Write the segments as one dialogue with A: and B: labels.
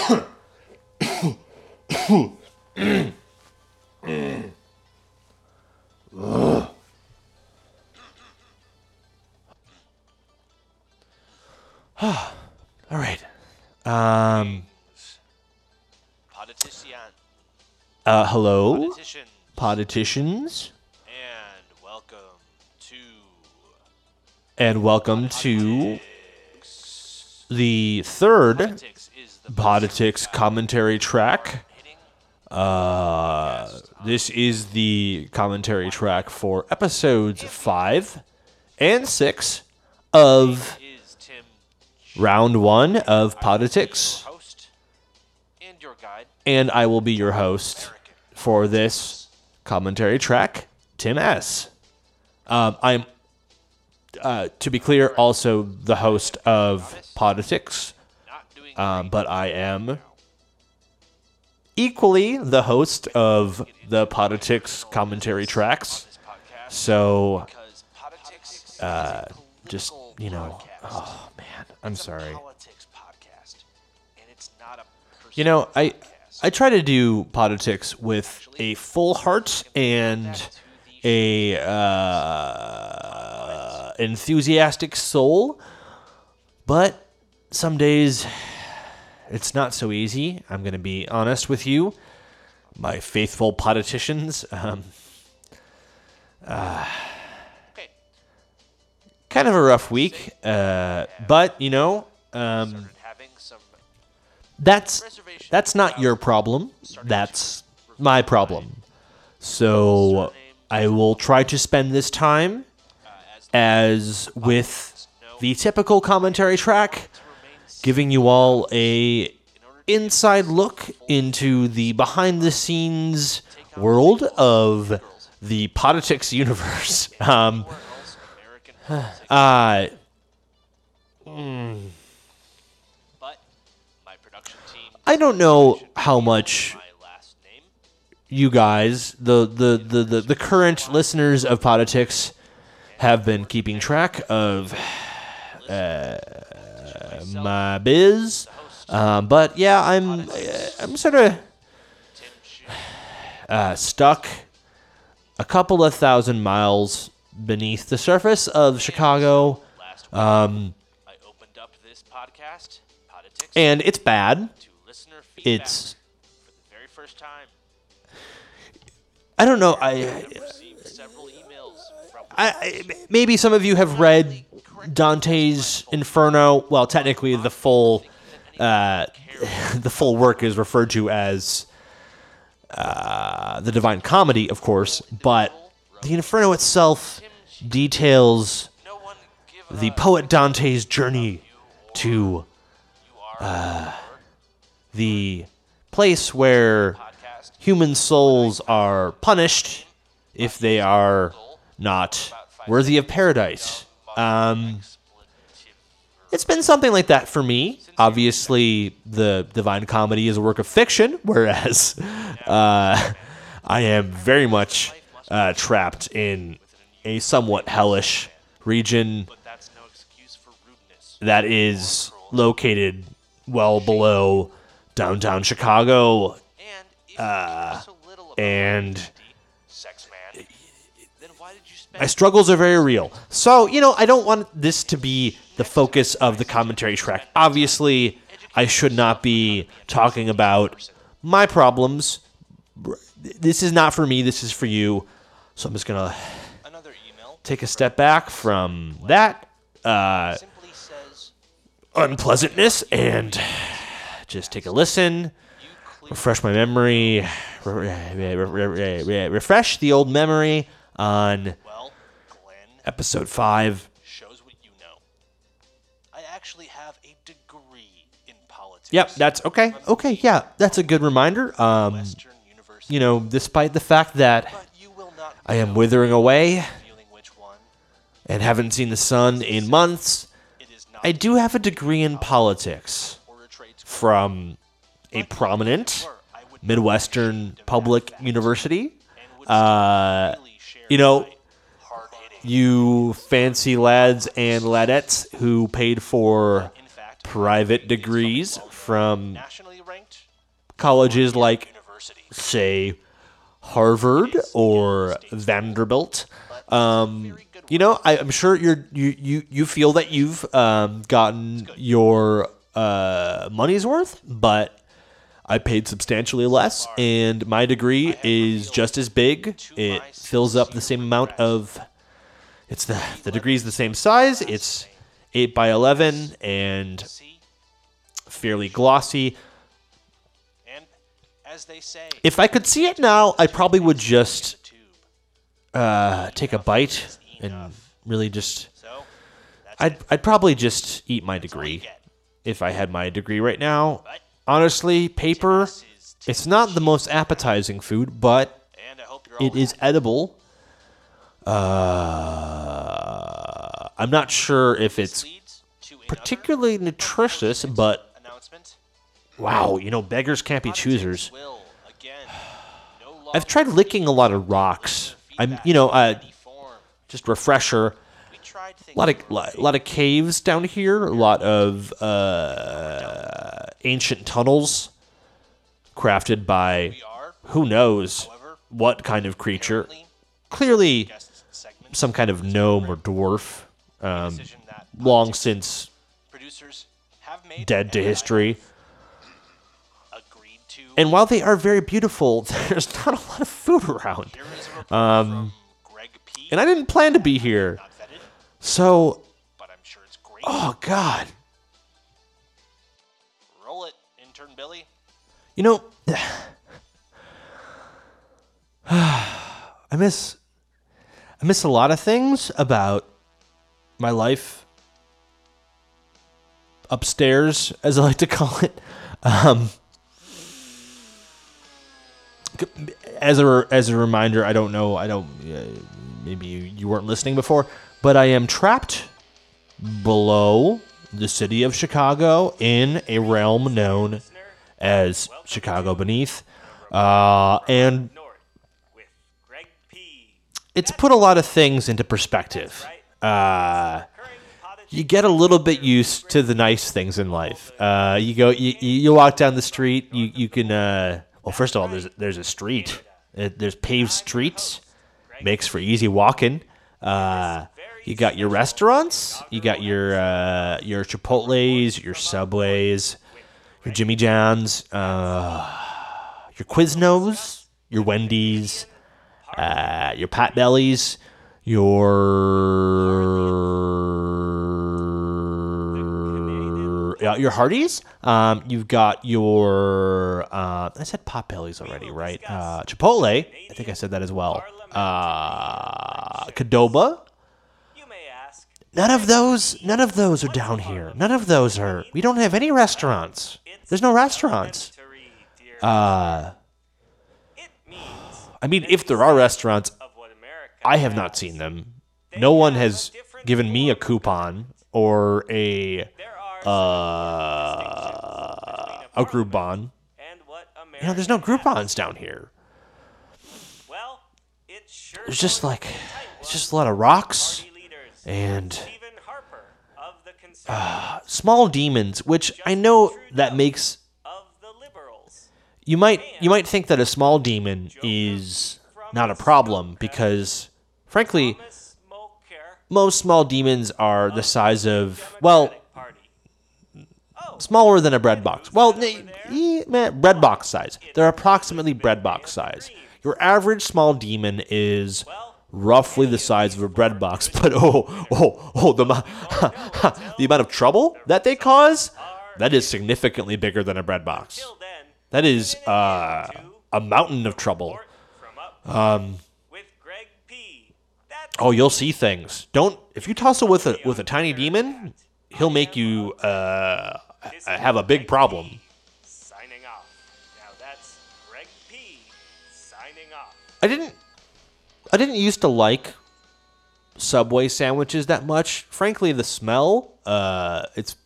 A: All right. Um.
B: Politician.
A: Uh. Hello,
B: Politician.
A: politicians,
B: And welcome to
A: and welcome to the third
B: Poditics
A: Poditics commentary track. Uh, this is the commentary track for episodes five and six of round one of
B: Poditics, and
A: I will be your host for this commentary track, Tim S. Um, I'm, uh, to be clear, also the host of
B: Poditics,
A: um, but I am equally the host of the Poditics commentary tracks. So uh, just you know, oh man, I'm sorry.
B: Poditics podcast, and it's not a
A: You know, I. I try to do Poditics with a full heart and a uh, enthusiastic soul, but some days it's not so easy. I'm going to be honest with you, my faithful politicians. Um,
B: okay.
A: kind of a rough week, uh, but you know, um, that's that's not your problem. That's my problem. So I will try to spend this time
B: uh, as
A: with the typical commentary track, giving you all a inside look into the behind the scenes world of the Poditics universe. Um, uh,
B: team,
A: I don't know how much you guys, the the, the, the, the current listeners of Poditics, have been keeping track of uh, my biz. Um, but yeah, I'm uh, I'm sort of uh, stuck a couple of thousand miles beneath the surface of Chicago, um, and it's bad. It's. I don't know. I I, I- maybe some of you have read Dante's Inferno. Well, technically, the full uh, the full work is referred to as uh, the Divine Comedy, of course, but the Inferno itself details the poet Dante's journey to
B: are
A: the place where human souls are punished if they are not worthy of paradise. Um, it's been something like that for me. Obviously, the Divine Comedy is a work of fiction, whereas uh, I am very much uh, trapped in a somewhat hellish region
B: that's no excuse for rudeness.
A: that is located well below downtown Chicago.
B: And if you know so little about
A: Uh, and- My struggles are very real. So, you know, I don't want this to be the focus of the commentary track. Obviously, I should not be talking about my problems. This is not for me, this is for you. So I'm just going to take a step back from that uh, unpleasantness and just take a listen, refresh my memory, re- re- re- re- re- refresh the old memory on episode 5
B: shows what you know. I actually have a degree in politics.
A: Yep, that's okay. Okay, yeah, that's a good reminder. Um, you know, despite the fact that
B: but you will not
A: I am withering away
B: feeling which one.
A: and haven't seen the sun in months,
B: It is not
A: I do have a degree in politics
B: or a trade school.
A: from a prominent
B: Or I would
A: Midwestern public university. Uh, you know. You fancy lads and ladettes who paid for private degrees from colleges like, say, Harvard or Vanderbilt. Um, you know, I, I'm sure you're you you you feel that you've um, gotten your uh, money's worth, but I paid substantially less, and my degree is just as big. It fills up the same amount of. It's the the degree's the same size. It's eight by eleven and fairly glossy.
B: And as they say,
A: If I could see it now, I probably would just uh, take a bite and really just. I'd. I'd probably just eat my degree if I had my degree right now. Honestly, paper. It's not the most appetizing food, but
B: and I hope you're all
A: it is edible. Uh, I'm not sure if it's particularly nutritious, but wow, you know, beggars can't be choosers. I've tried licking a lot of rocks. I'm, you know, uh, just refresher. A lot of lot, lot of caves down here. A lot of uh, ancient tunnels crafted by who knows what kind of creature. Clearly, some kind of gnome or dwarf. Um, long since
B: producers have made
A: dead to history.
B: to.
A: And while they are very beautiful, there's not a lot of food around.
B: Here is a report from Greg P.
A: Um, And I didn't plan to be here. So,
B: but I'm sure it's great.
A: oh God.
B: Roll it, intern Billy.
A: You know, I miss I miss a lot of things about my life upstairs, as I like to call it. Um, as a as a reminder, I don't know, I don't uh, maybe you, weren't listening before, but I am trapped below the city of Chicago in a realm known as Chicago Beneath. Uh, and it's put a lot of things into perspective. Uh, you get a little bit used to the nice things in life. Uh, you go, you, you walk down the street. You you can. Uh, well, first of all, there's there's a street. Uh, there's paved streets, makes for easy walking. Uh, you got your restaurants. You got your uh, your Chipotle's, your Subways, your Jimmy John's, uh, your Quiznos, your Wendy's, uh, your Potbellies, your uh, your Hardee's. Um, you've got your uh, I said Pot Bellies already, right? Uh, Chipotle. I think I said that as well. Uh. None of those. None of those are down here. None of those are. We don't have any restaurants. There's no restaurants. Uh, I mean, if there are restaurants,
C: of what America
A: I have not seen them. No one has given me a coupon or a uh, a Groupon.
C: and what America
A: You know, there's no. Groupons down here.
C: Well, it sure
A: There's just like, it's just a lot of rocks and
C: Stephen Harper of the Conservatives,
A: small demons, which I know that makes
C: of the Liberals.
A: You might you might think that a small demon is not a problem because frankly most small demons are the size of well smaller than a bread box. Well bread box size. They're approximately bread box size. Your average small demon is roughly the size of a bread box but oh oh oh the, the amount of trouble that they cause that is significantly bigger than a bread box that is uh, a mountain of trouble
C: report from up um, with Greg P. That's
A: Oh, you'll see things. Don't if you tussle with a with a tiny demon, he'll make you uh have a big problem.
C: signing off. Now that's Greg P. signing off.
A: I didn't I didn't used to like Subway sandwiches that much. Frankly, the smell uh it's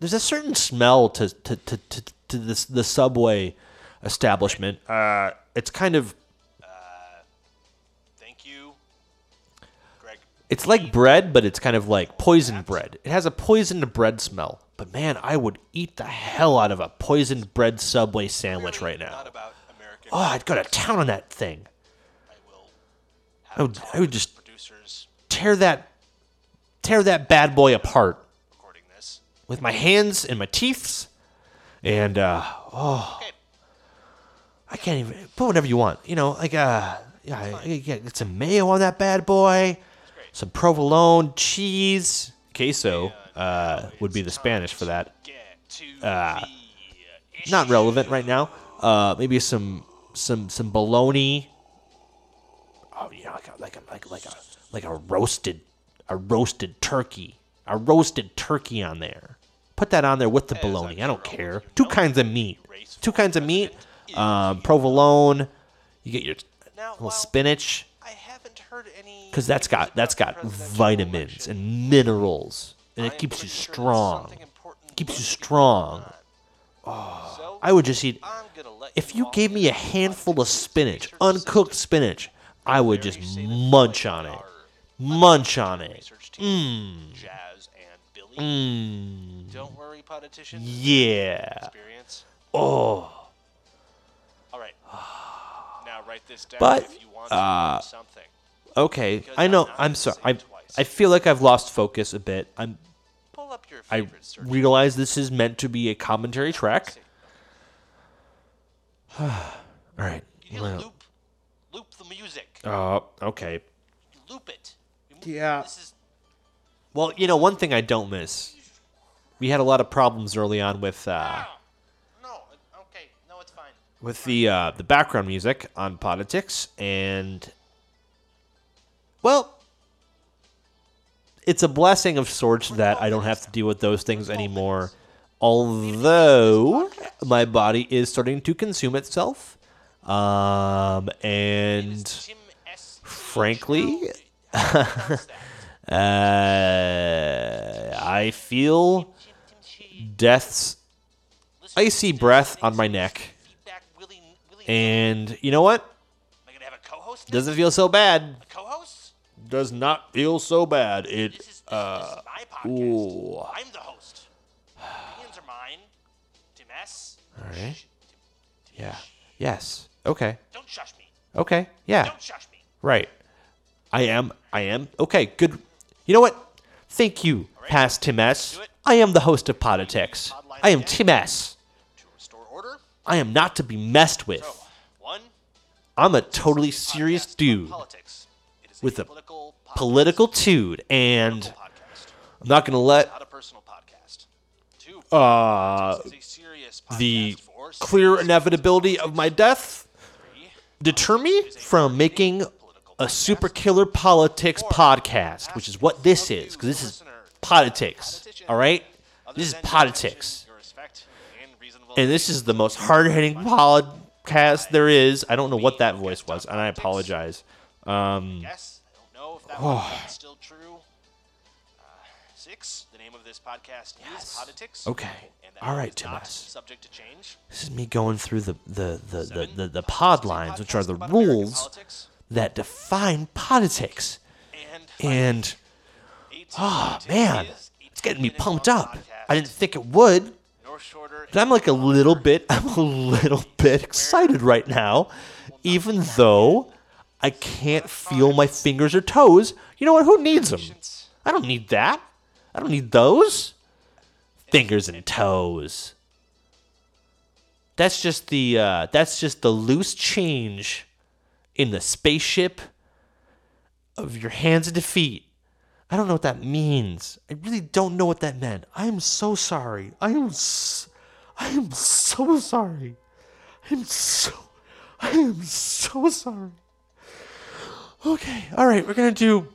A: there's a certain smell to to to to, to this the Subway establishment. Uh it's kind of
B: Thank you, Greg.
A: It's like bread, but it's kind of like poisoned bread. It has a poisoned bread smell. but man, I would eat the hell out of a poisoned bread Subway sandwich right now.
B: Not about
A: Oh, I'd go to town on that thing.
B: I will.
A: I would, I would just tear that, tear that bad boy apart
B: this.
A: with my hands and my teeth, and uh, oh,
B: Okay.
A: I can't even put whatever you want. You know, like uh, yeah, get some mayo on that bad boy, some provolone cheese, queso uh, would be the Spanish for that. Uh, Not relevant right now. Uh, maybe some some some bologna. Oh, yeah, like a, like a like like a like a roasted a roasted turkey, a roasted turkey on there. Put that on there with the bologna. I don't care. Two kinds of meat. Two kinds of meat. Um, provolone. You get your little spinach
B: I haven't heard any.
A: because that's got that's got vitamins and minerals, and it keeps you
B: pretty sure that
A: strong. Keeps you strong.
B: on. So,
A: I would just eat.
B: I'm gonna let
A: If you gave me a handful of spinach, uncooked spinach, I would just munch on it. Munch on it.
B: research team, Jazz and Billy.
A: Mmm.
B: Don't worry, politicians.
A: Yeah.
B: Experience.
A: Oh.
B: All right. Now write this down
A: But,
B: if you want to
A: uh,
B: learn something.
A: Okay.
B: Because
A: I know.
B: I'm
A: I'm sorry. I. I feel like I've lost focus a bit. I'm.
B: Pull up your
A: I
B: favorite search.
A: realize this is meant to be a commentary track. All right.
B: You need
A: Well,
B: loop, loop the music.
A: Oh. okay.
B: Loop it.
A: Yeah.
B: This is
A: Well, you know, one thing I don't miss. We had a lot of problems early on with uh,
B: no. Okay. No, it's fine.
A: with the uh, the background music on Poditics, and well, it's a blessing of sorts that I don't have to deal with those things anymore. Although my body is starting to consume itself, um, and frankly,
B: How do you pronounce that?
A: uh, I feel
B: Tim, Tim, Chi.
A: death's icy breath on my neck.
B: feedback willy- willy-
A: And you know what?
B: Am I gonna have a co-host? now?
A: Doesn't feel so bad. Does not feel so bad. It
B: This is, this,
A: uh ooh.
B: I'm the host. Opinions are mine. Tim S.
A: All right. Yeah. Yes. Okay.
B: Don't shush me.
A: Okay. Yeah.
B: Don't shush me.
A: Right. I am I am. Okay, good. You know what? Thank you, past Tim S. I am the host of Poditics. I am Tim S.
B: To restore order.
A: I am not to be messed
B: So,
A: with.
B: one.
A: I'm a totally serious dude
B: Politics. It is
A: with a
B: political
A: political tude and
B: podcast.
A: I'm not going to let
B: Not a personal podcast. Two.
A: uh the clear inevitability of my death deter me from making a super killer Poditics podcast, which is what this is, because this is Poditics. All right, this is
B: Poditics, and
A: this is the most hard-hitting podcast there is. I don't know what that voice was, and I apologize. Um,
B: Yes, I don't know if that one is still true. Uh, six. The name of this podcast is Poditics.
A: Okay.
B: All right, that
A: All
B: name
A: right,
B: is
A: Tim
B: not
A: S.
B: subject to change.
A: this is me going through the the the the, the, pod lines, which are the rules. That define Poditics,
B: And.
A: Oh man, it's getting me pumped up. I didn't think it would, but I'm like a little bit, I'm a little bit excited right now, even though I can't feel my fingers or toes. You know what? Who needs them? I don't need that. I don't need those fingers and toes. That's just the uh, that's just the loose change in the spaceship of your hands and feet. I don't know what that means. I really don't know what that meant. I am so sorry. I am s- I am so sorry. I'm so I am so sorry. Okay. All right, we're going to do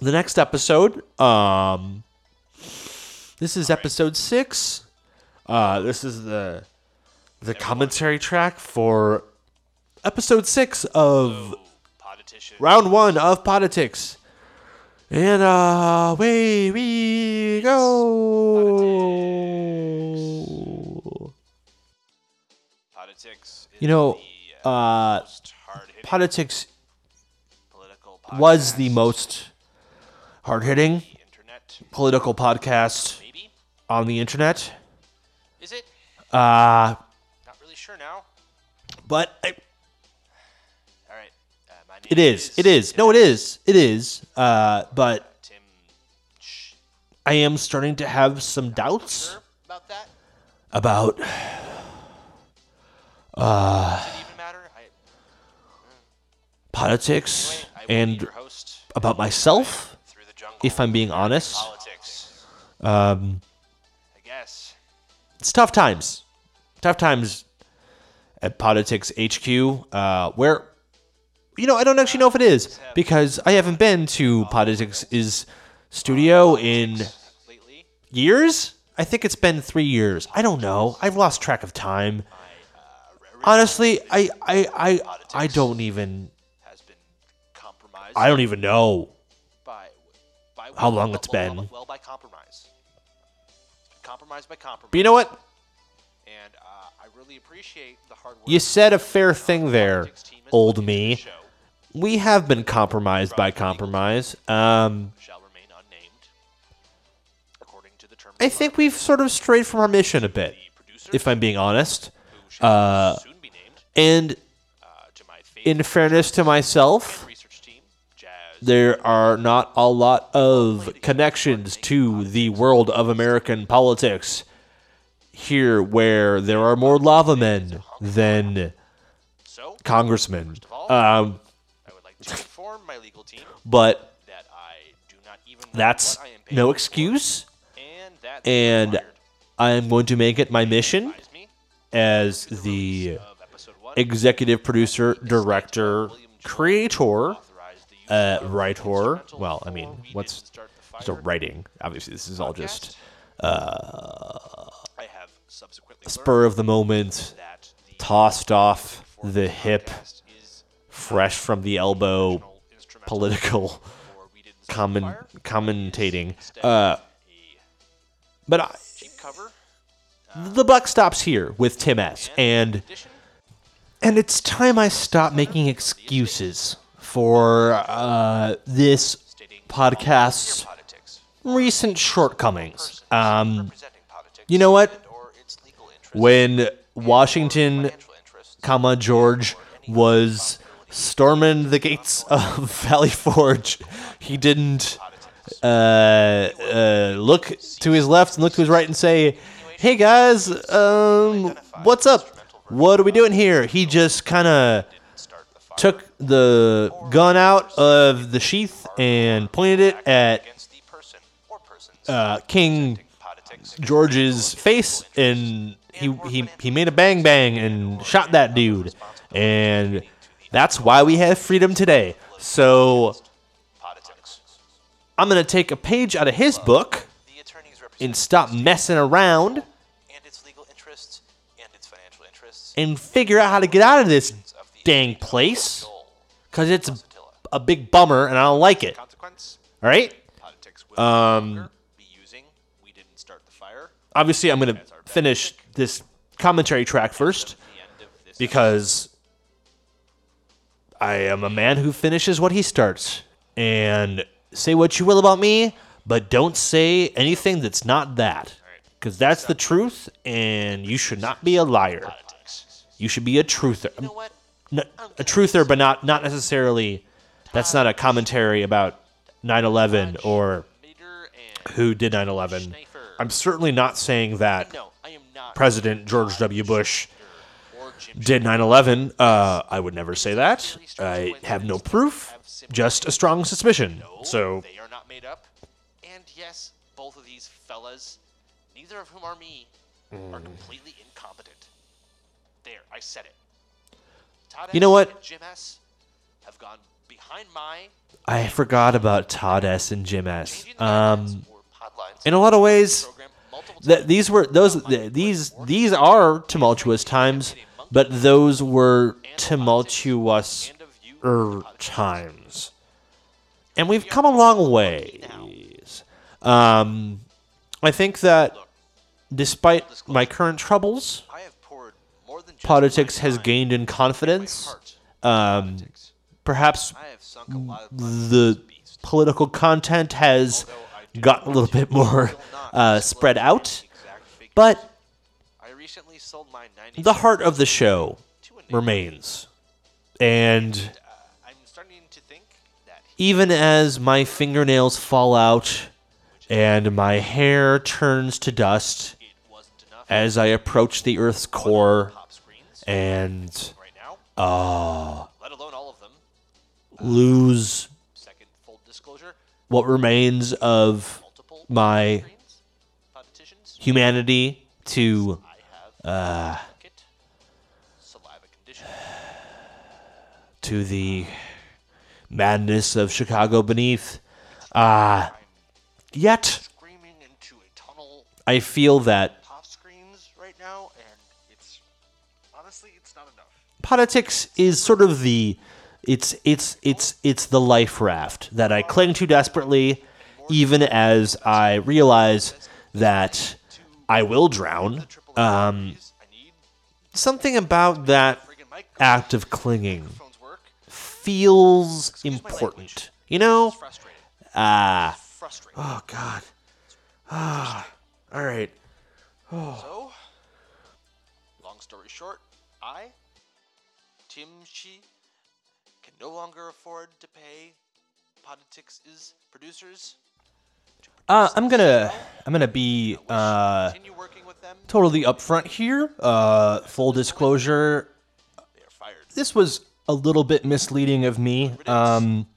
A: the next episode. Um this is episode 6. Uh this is the the commentary track for episode 6 of
B: Politician.
A: round one of Poditics. And uh, away we go.
B: Poditics.
A: You know,
B: the,
A: uh,
B: most
A: politics was the most hard hitting political podcast
B: Maybe.
A: on the internet.
B: Is it?
A: Uh,
B: Not really sure now.
A: but I,
B: right. Uh,
A: it is. It is. No, it is. It is. Uh, but I am starting to have some doubts
B: about that?
A: about?
B: I,
A: politics and about myself, if I'm being honest. Um,
B: I guess.
A: it's tough times. Tough times at Poditics HQ, uh, where, you know, I don't actually know if it is because I haven't been to Poditics' is studio in years. I think it's been three years. I don't know. I've lost track of time. Honestly, I, I, I, I don't even.
B: has been compromised
A: I don't even know. How long it's been.
B: Well, by compromise. Been by compromise.
A: But you know what?
B: And uh, I really appreciate the hard work.
A: You said a fair thing there,
B: Poditics team has
A: old me. We have been compromised by compromise. Um,
B: Shall remain unnamed. According to the terms.
A: I think we've sort of strayed from our mission a bit, if I'm being honest. uh,
B: soon be named.
A: And
B: Uh,
A: in fairness to myself,
B: research team, Jazz.
A: there are not a lot of connections to the world of American politics here where there are more lava men than congressmen. Um,
B: I would like to inform my legal team
A: but
B: that I do not even
A: that's
B: what I am paid
A: no excuse.
B: and that
A: and
B: required.
A: I am going to make it my mission as the
B: of episode one,
A: executive producer, director, creator,
B: authorized the use
A: uh, writer. Well, I mean, what's so writing? Obviously, this is all just
B: I have subsequently
A: spur of the moment,
B: learned that the
A: tossed off the hip, fresh from the elbow, political comment commentating. Uh, but I, the buck stops here with Tim S. And and it's time I stop making excuses for uh, this podcast's recent shortcomings. Um, you know what? when Washington, comma George was storming the gates of Valley Forge, he didn't uh, uh, look to his left and look to his right and say, "Hey guys, um, what's up? What are we doing here?" He just kind of took the gun out of the sheath and pointed it at uh, King George's face, and he, he he made a bang bang and shot that dude, and that's why we have freedom today. So I'm gonna take a page out of his book and stop messing around
B: and its legal interests and its financial interests
A: and figure out how to get out of this dang place, cause it's a big bummer and I don't like it. All right.
B: Poditics will no um, longer be using we didn't start the fire
A: Obviously, I'm gonna finish this commentary track first.
B: the end of this
A: because I am a man who finishes what he starts. And say what you will about me, but don't say anything that's not that. Because that's the truth, and you should not be a liar. You should be a truther.
B: you know what
A: N- a truther, but not not necessarily. That's not a commentary about 9/11 or who did 9/11. I'm certainly not saying that
B: no I am not
A: President George W. Bush did 9/11. Uh, I would never say that. I have no proof, just a strong suspicion. So
B: they are not made up. And yes, both of these fellas, neither of whom are me,
A: Mm.
B: are completely incompetent. There, I said it. Todd
A: You know what?
B: Jim S. have gone behind my
A: I forgot about Todd S. and Jim S.
B: changing the guidelines
A: Um, in a lot of ways,
B: program multiple
A: th- these were those th- these these are tumultuous times, but those were tumultuous times, and we've come a long ways. Um, I think that despite my current troubles,
B: Poditics
A: has gained in confidence. Um, perhaps the political content has gotten a little bit more uh, spread out. But
B: recently sold my 90
A: the heart of the show
B: to a neighbor.
A: remains. And
B: Uh, I'm starting to think that
A: even as my fingernails fall out and my hair turns to dust
B: it wasn't enough
A: as I approach the Earth's core and uh,
B: let alone all of them.
A: lose
B: Second full disclosure,
A: what remains of my humanity to uh, to the madness of Chicago beneath. Uh, yet I feel that Poditics is sort of the it's it's it's it's the life raft that I cling to desperately even as I realize that I will drown. Um, something about that act of clinging feels important. You know? Ah.
B: Frustrating.
A: Oh god. Ah. All right.
B: So, long story short, I, Tim Shi, can no longer afford to pay Poditics' producers.
A: Uh, I'm gonna. I'm gonna be uh totally upfront here. Uh, full disclosure, this was a little bit misleading of me. Um,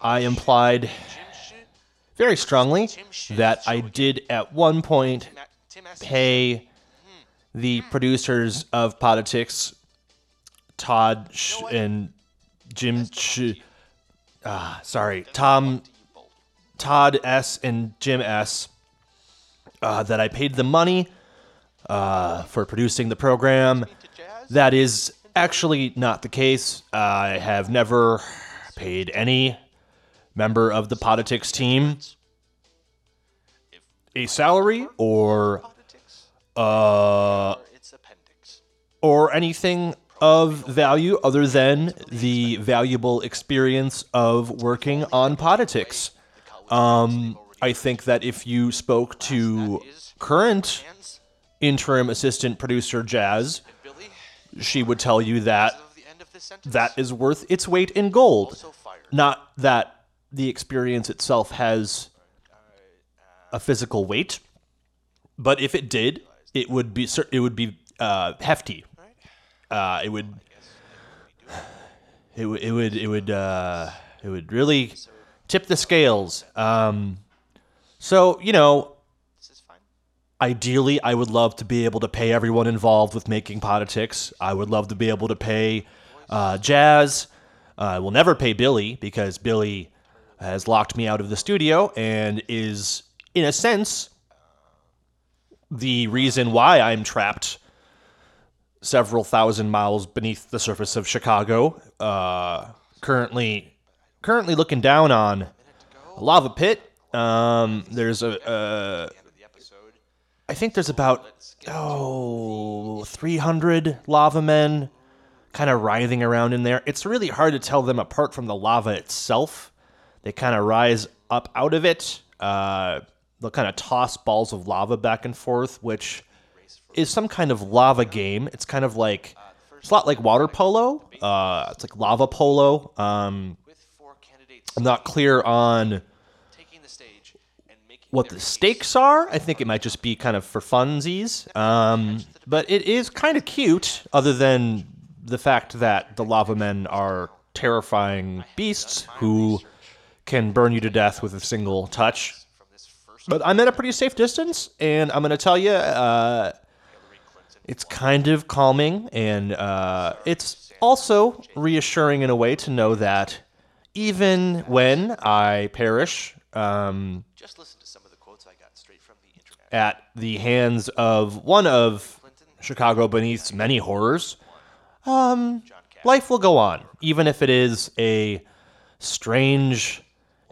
A: I implied very strongly that I did at one point pay the producers of Poditics, Todd Sh- and Jim Sh- ah, sorry, Tom. Todd S. and Jim S. Uh, that I paid them money uh, for producing the program. That is actually not the case. I have never paid any member of the Poditics team a salary or uh,
B: or
A: anything of value other than the valuable experience of working on Poditics. Um, I think that if you spoke to current interim assistant producer Jazz, she would tell you that that is worth its weight in gold. Not that the experience itself has a physical weight, but if it did, it would be it would be uh, hefty. Uh, it would it would it would it would uh, it would really tip the scales. Um, so you know,
B: This is fine.
A: ideally, I would love to be able to pay everyone involved with making Poditics. I would love to be able to pay uh, Jazz. Uh, I will never pay Billy because Billy has locked me out of the studio and is, in a sense, the reason why I'm trapped several thousand miles beneath the surface of Chicago. Uh, currently, currently looking down on a lava pit. Um, there's a,
B: episode.
A: I think there's about oh 300 lava men kind of writhing around in there. It's really hard to tell them apart from the lava itself. They kind of rise up out of it. Uh, they'll kind of toss balls of lava back and forth, which is some kind of lava game. It's kind of like it's a lot like water polo. Uh, it's like lava polo. Um, I'm not clear on
B: taking the stage and making
A: what the stakes are. I think it might just be kind of for funsies. Um, but it is kind of cute, other than the fact that the lava men are terrifying beasts who can burn you to death with a single touch.
B: from this first
A: But I'm at a pretty safe distance, and I'm going to tell you, uh, it's kind of calming, and uh, it's also reassuring in a way to know that even when I perish, um,
B: Just listen to some of the quotes I got straight from the internet.
A: at the hands of one of Chicago Beneath's many horrors, um, life will go on, even if it is a strange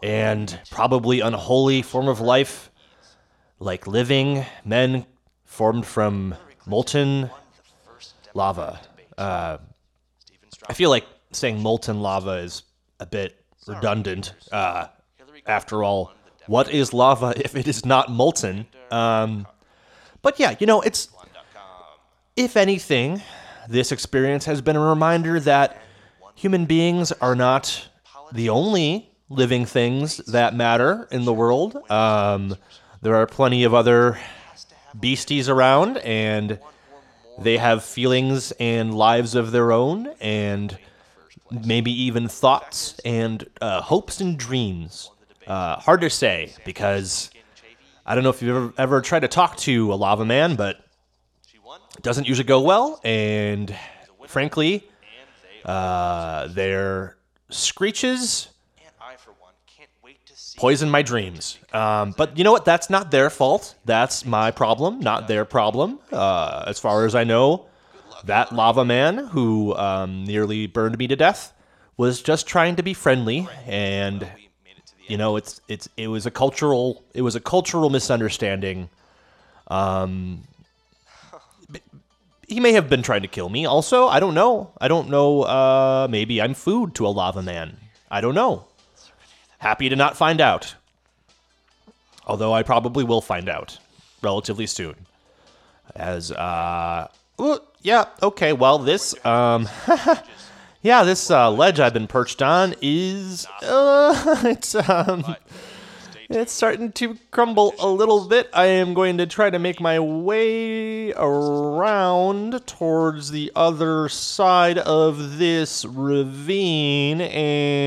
A: and probably unholy form of life, like living men formed from molten lava. Uh, I feel like saying molten lava is a bit redundant. Uh, after all, what is lava if it is not molten? Um, But yeah, you know, it's if anything, this experience has been a reminder that human beings are not the only living things that matter in the world. Um, there are plenty of other beasties around, and they have feelings and lives of their own, and maybe even thoughts and uh, hopes and dreams. Uh, hard to say because I don't know if you've ever, ever tried to talk to a lava man, but it doesn't usually go well. And frankly, uh, their screeches poison my dreams. Um, but you know what? That's not their fault. That's my problem, not their problem. Uh, as far as I know, that lava man who um, nearly burned me to death was just trying to be friendly, and you know, it's it's it was a cultural it was a cultural misunderstanding. Um, he may have been trying to kill me. Also, I don't know. I don't know. Uh, maybe I'm food to a lava man. I don't know. Happy to not find out. Although I probably will find out relatively soon. As uh, yeah, okay. Well, this um, yeah, this uh, ledge I've been perched on is uh, it's um, it's starting to crumble a little bit. I am going to try to make my way around towards the other side of this ravine and